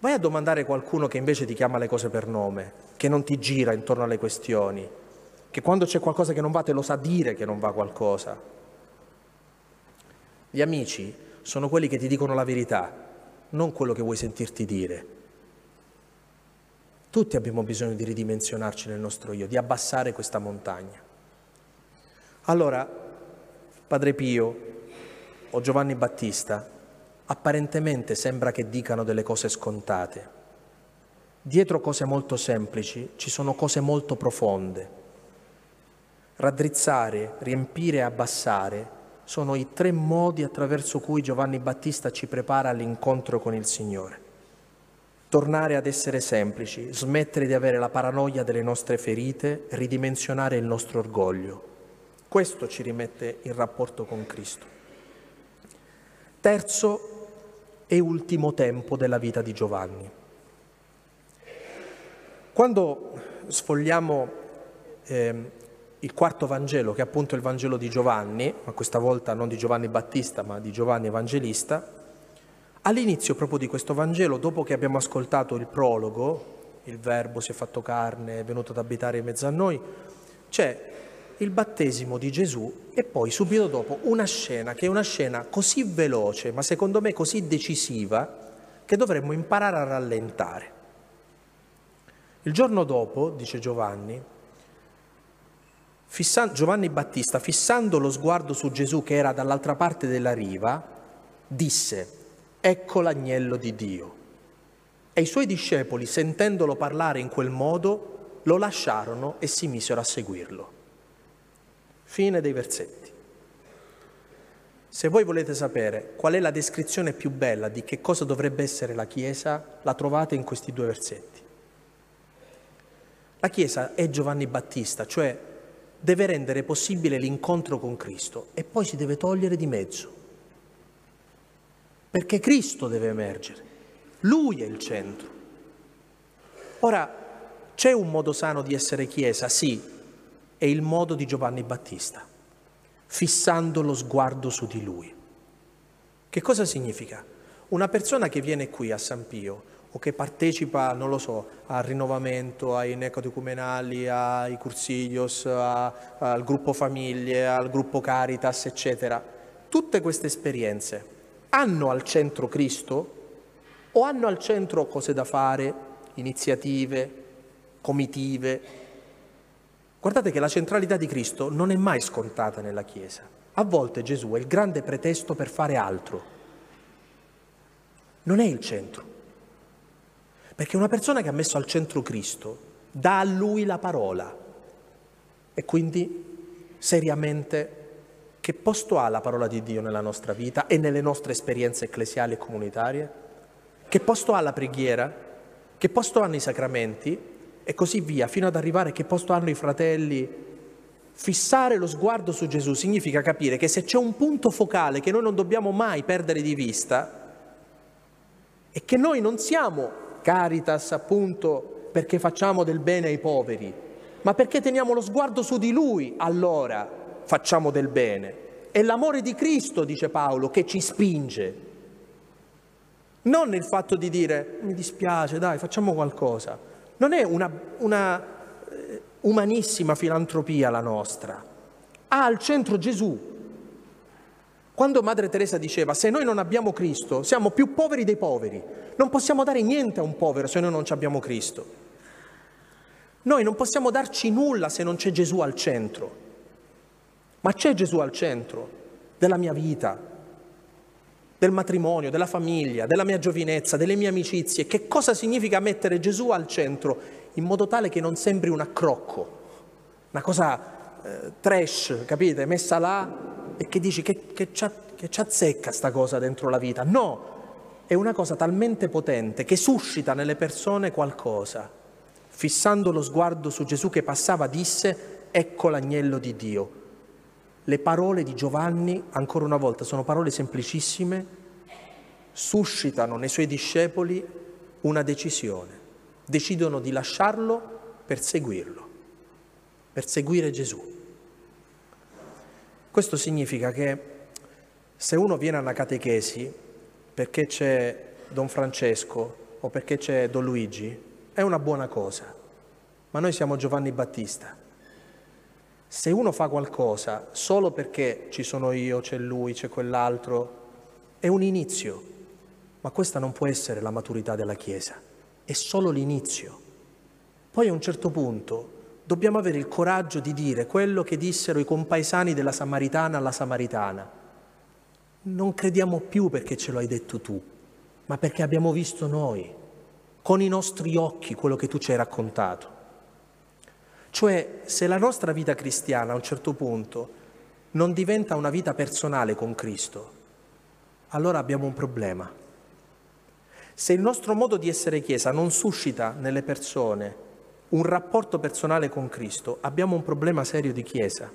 Vai a domandare a qualcuno che invece ti chiama le cose per nome, che non ti gira intorno alle questioni, che quando c'è qualcosa che non va te lo sa dire che non va qualcosa. Gli amici sono quelli che ti dicono la verità, non quello che vuoi sentirti dire. Tutti abbiamo bisogno di ridimensionarci nel nostro io, di abbassare questa montagna. Allora, Padre Pio o Giovanni Battista apparentemente sembra che dicano delle cose scontate. Dietro cose molto semplici ci sono cose molto profonde. Raddrizzare, riempire e abbassare sono i tre modi attraverso cui Giovanni Battista ci prepara all'incontro con il Signore tornare ad essere semplici, smettere di avere la paranoia delle nostre ferite, ridimensionare il nostro orgoglio. Questo ci rimette in rapporto con Cristo. Terzo e ultimo tempo della vita di Giovanni. Quando sfogliamo eh, il quarto Vangelo, che è appunto il Vangelo di Giovanni, ma questa volta non di Giovanni Battista, ma di Giovanni Evangelista, All'inizio proprio di questo Vangelo, dopo che abbiamo ascoltato il prologo, il Verbo si è fatto carne, è venuto ad abitare in mezzo a noi, c'è il battesimo di Gesù e poi subito dopo una scena che è una scena così veloce, ma secondo me così decisiva, che dovremmo imparare a rallentare. Il giorno dopo, dice Giovanni, fissa, Giovanni Battista, fissando lo sguardo su Gesù che era dall'altra parte della riva, disse, ecco l'agnello di Dio. E i suoi discepoli, sentendolo parlare in quel modo, lo lasciarono e si misero a seguirlo. Fine dei versetti. Se voi volete sapere qual è la descrizione più bella di che cosa dovrebbe essere la Chiesa, la trovate in questi due versetti. La Chiesa è Giovanni Battista, cioè deve rendere possibile l'incontro con Cristo e poi si deve togliere di mezzo perché Cristo deve emergere, Lui è il centro. Ora, c'è un modo sano di essere Chiesa? Sì, è il modo di Giovanni Battista, fissando lo sguardo su di Lui. Che cosa significa? Una persona che viene qui a San Pio o che partecipa, non lo so, al rinnovamento, ai necodecumenali, ai cursiglios, a, al gruppo famiglie, al gruppo Caritas, eccetera, tutte queste esperienze hanno al centro Cristo o hanno al centro cose da fare, iniziative, comitive? Guardate che la centralità di Cristo non è mai scontata nella Chiesa. A volte Gesù è il grande pretesto per fare altro. Non è il centro. Perché una persona che ha messo al centro Cristo dà a lui la parola. E quindi seriamente che posto ha la parola di Dio nella nostra vita e nelle nostre esperienze ecclesiali e comunitarie? Che posto ha la preghiera? Che posto hanno i sacramenti? E così via, fino ad arrivare a che posto hanno i fratelli Fissare lo sguardo su Gesù significa capire che se c'è un punto focale che noi non dobbiamo mai perdere di vista, è che noi non siamo caritas appunto perché facciamo del bene ai poveri, ma perché teniamo lo sguardo su di Lui, allora facciamo del bene. È l'amore di Cristo, dice Paolo, che ci spinge. Non il fatto di dire mi dispiace, dai, facciamo qualcosa. Non è una, una umanissima filantropia la nostra, ha al centro Gesù. Quando Madre Teresa diceva se noi non abbiamo Cristo siamo più poveri dei poveri, non possiamo dare niente a un povero se noi non abbiamo Cristo. Noi non possiamo darci nulla se non c'è Gesù al centro. Ma c'è Gesù al centro della mia vita, del matrimonio, della famiglia, della mia giovinezza, delle mie amicizie. Che cosa significa mettere Gesù al centro? in modo tale che non sembri un accrocco, una cosa eh, trash, capite? Messa là e che dici che, che, ci azzecca sta cosa dentro la vita. No, è una cosa talmente potente che suscita nelle persone qualcosa. Fissando lo sguardo su Gesù che passava, disse, ecco l'agnello di Dio. Le parole di Giovanni, ancora una volta, sono parole semplicissime, suscitano nei suoi discepoli una decisione decidono di lasciarlo per seguirlo, per seguire Gesù. Questo significa che se uno viene a una catechesi perché c'è Don Francesco o perché c'è Don Luigi, è una buona cosa, ma noi siamo Giovanni Battista. Se uno fa qualcosa solo perché ci sono io, c'è lui, c'è quell'altro, è un inizio, ma questa non può essere la maturità della Chiesa è solo l'inizio. Poi a un certo punto dobbiamo avere il coraggio di dire quello che dissero i compaesani della Samaritana alla Samaritana. Non crediamo più perché ce lo hai detto tu, ma perché abbiamo visto noi, con i nostri occhi, quello che tu ci hai raccontato. Cioè, se la nostra vita cristiana a un certo punto non diventa una vita personale con Cristo, allora abbiamo un problema. Se il nostro modo di essere Chiesa non suscita nelle persone un rapporto personale con Cristo, abbiamo un problema serio di Chiesa.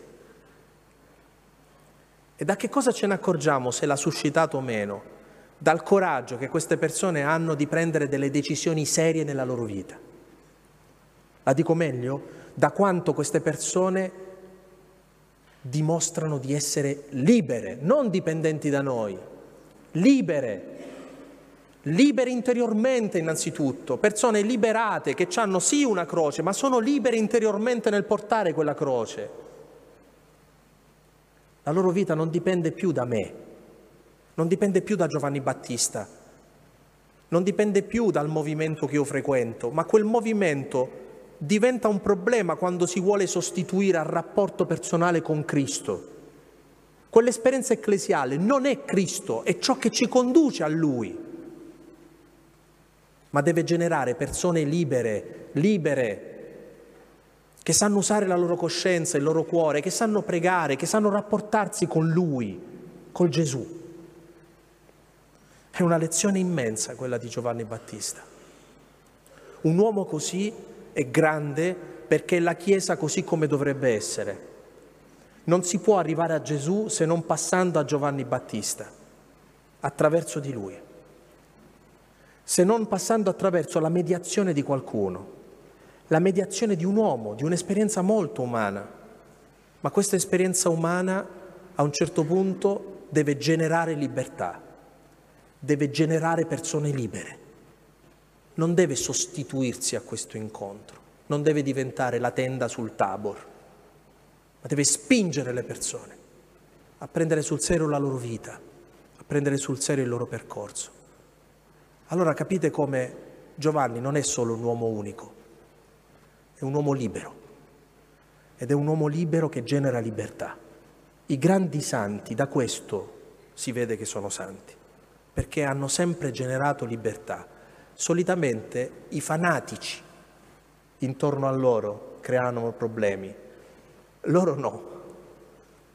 E da che cosa ce ne accorgiamo se l'ha suscitato o meno? Dal coraggio che queste persone hanno di prendere delle decisioni serie nella loro vita. La dico meglio? Da quanto queste persone dimostrano di essere libere, non dipendenti da noi, libere libere interiormente innanzitutto, persone liberate che hanno sì una croce, ma sono libere interiormente nel portare quella croce. La loro vita non dipende più da me, non dipende più da Giovanni Battista, non dipende più dal movimento che io frequento, ma quel movimento diventa un problema quando si vuole sostituire al rapporto personale con Cristo. Quell'esperienza ecclesiale non è Cristo, è ciò che ci conduce a Lui ma deve generare persone libere, libere, che sanno usare la loro coscienza, il loro cuore, che sanno pregare, che sanno rapportarsi con Lui, col Gesù. È una lezione immensa quella di Giovanni Battista. Un uomo così è grande perché è la Chiesa così come dovrebbe essere. Non si può arrivare a Gesù se non passando a Giovanni Battista, attraverso di lui se non passando attraverso la mediazione di qualcuno, la mediazione di un uomo, di un'esperienza molto umana. Ma questa esperienza umana a un certo punto deve generare libertà, deve generare persone libere, non deve sostituirsi a questo incontro, non deve diventare la tenda sul tabor, ma deve spingere le persone a prendere sul serio la loro vita, a prendere sul serio il loro percorso. Allora capite come Giovanni non è solo un uomo unico, è un uomo libero ed è un uomo libero che genera libertà. I grandi santi, da questo si vede che sono santi, perché hanno sempre generato libertà. Solitamente i fanatici intorno a loro creavano problemi, loro no,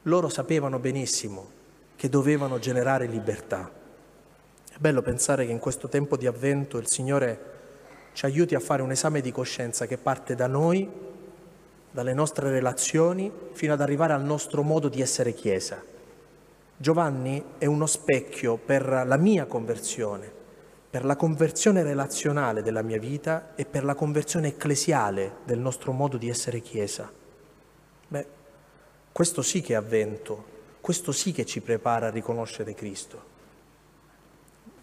loro sapevano benissimo che dovevano generare libertà. È bello pensare che in questo tempo di avvento il Signore ci aiuti a fare un esame di coscienza che parte da noi, dalle nostre relazioni, fino ad arrivare al nostro modo di essere Chiesa. Giovanni è uno specchio per la mia conversione, per la conversione relazionale della mia vita e per la conversione ecclesiale del nostro modo di essere Chiesa. Beh, questo sì che è avvento, questo sì che ci prepara a riconoscere Cristo.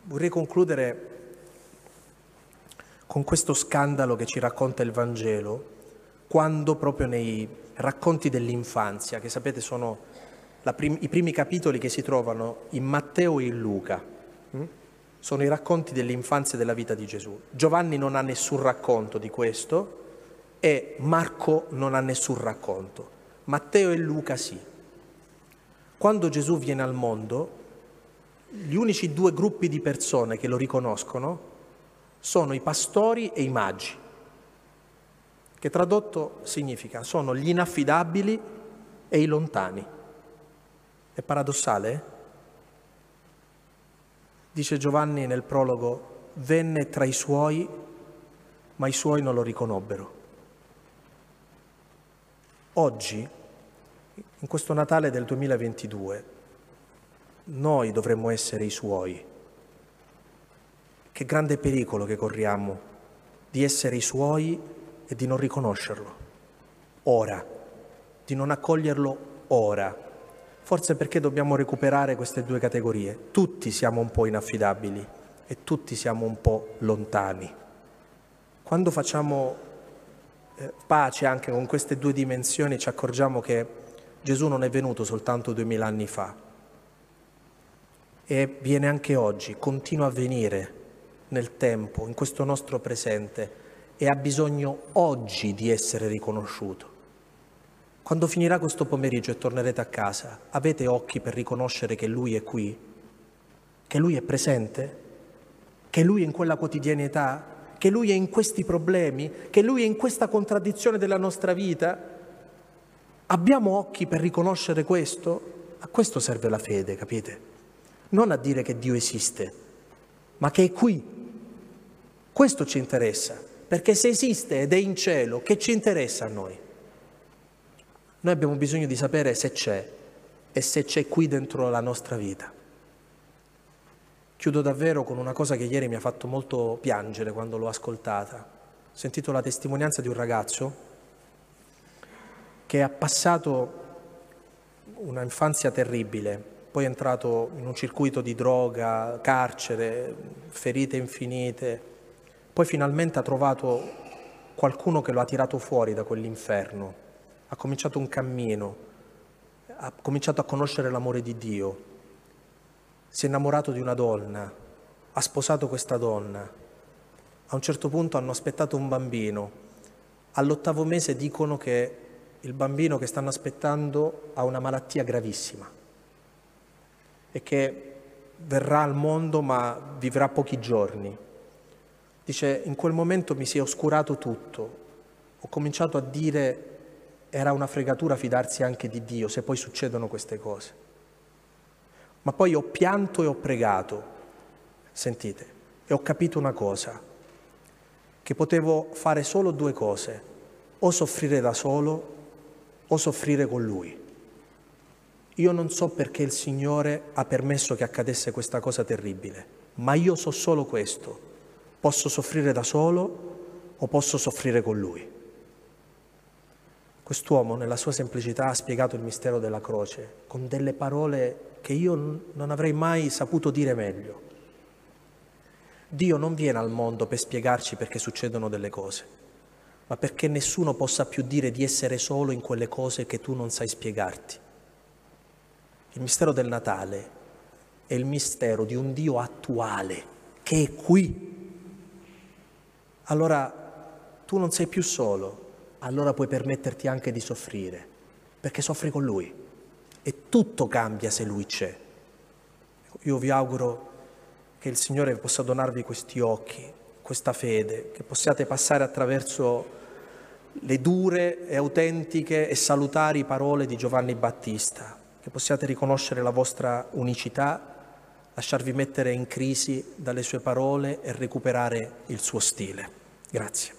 Vorrei concludere con questo scandalo che ci racconta il Vangelo, quando proprio nei racconti dell'infanzia, che sapete sono prim- i primi capitoli che si trovano in Matteo e in Luca, hm? Sono i racconti dell'infanzia e della vita di Gesù. Giovanni non ha nessun racconto di questo e Marco non ha nessun racconto. Matteo e Luca sì. Quando Gesù viene al mondo, gli unici due gruppi di persone che lo riconoscono sono i pastori e i magi, che tradotto significa sono gli inaffidabili e i lontani. È paradossale? Dice Giovanni nel prologo, venne tra i suoi, ma i suoi non lo riconobbero. Oggi, in questo Natale del 2022, noi dovremmo essere i suoi che grande pericolo che corriamo di essere i suoi e di non riconoscerlo. Ora, di non accoglierlo ora. Forse perché dobbiamo recuperare queste due categorie. Tutti siamo un po' inaffidabili e tutti siamo un po' lontani. Quando facciamo eh, pace anche con queste due dimensioni ci accorgiamo che Gesù non è venuto soltanto duemila anni fa e viene anche oggi, continua a venire nel tempo, in questo nostro presente e ha bisogno oggi di essere riconosciuto. Quando finirà questo pomeriggio e tornerete a casa, avete occhi per riconoscere che Lui è qui, che Lui è presente, che Lui è in quella quotidianità, che Lui è in questi problemi, che Lui è in questa contraddizione della nostra vita. Abbiamo occhi per riconoscere questo? A questo serve la fede, capite? Non a dire che Dio esiste, ma che è qui questo ci interessa, perché se esiste ed è in cielo, che ci interessa a noi? Noi abbiamo bisogno di sapere se c'è e se c'è qui dentro la nostra vita. Chiudo davvero con una cosa che ieri mi ha fatto molto piangere quando l'ho ascoltata. Ho sentito la testimonianza di un ragazzo che ha passato una infanzia terribile, poi è entrato in un circuito di droga, carcere, ferite infinite, poi finalmente ha trovato qualcuno che lo ha tirato fuori da quell'inferno, ha cominciato un cammino, ha cominciato a conoscere l'amore di Dio, si è innamorato di una donna, ha sposato questa donna, a un certo punto hanno aspettato un bambino, all'ottavo mese dicono che il bambino che stanno aspettando ha una malattia gravissima e che verrà al mondo ma vivrà pochi giorni. Dice, in quel momento mi si è oscurato tutto, ho cominciato a dire era una fregatura fidarsi anche di Dio se poi succedono queste cose. Ma poi ho pianto e ho pregato, sentite, e ho capito una cosa, che potevo fare solo due cose, o soffrire da solo o soffrire con Lui. Io non so perché il Signore ha permesso che accadesse questa cosa terribile, ma io so solo questo, Posso soffrire da solo o posso soffrire con lui. Quest'uomo nella sua semplicità ha spiegato il mistero della croce con delle parole che io non avrei mai saputo dire meglio. Dio non viene al mondo per spiegarci perché succedono delle cose, ma perché nessuno possa più dire di essere solo in quelle cose che tu non sai spiegarti. Il mistero del Natale è il mistero di un Dio attuale che è qui allora tu non sei più solo, allora puoi permetterti anche di soffrire, perché soffri con Lui e tutto cambia se Lui c'è. Io vi auguro che il Signore possa donarvi questi occhi, questa fede, che possiate passare attraverso le dure e autentiche e salutari parole di Giovanni Battista, che possiate riconoscere la vostra unicità, lasciarvi mettere in crisi dalle sue parole e recuperare il suo stile. Grazie.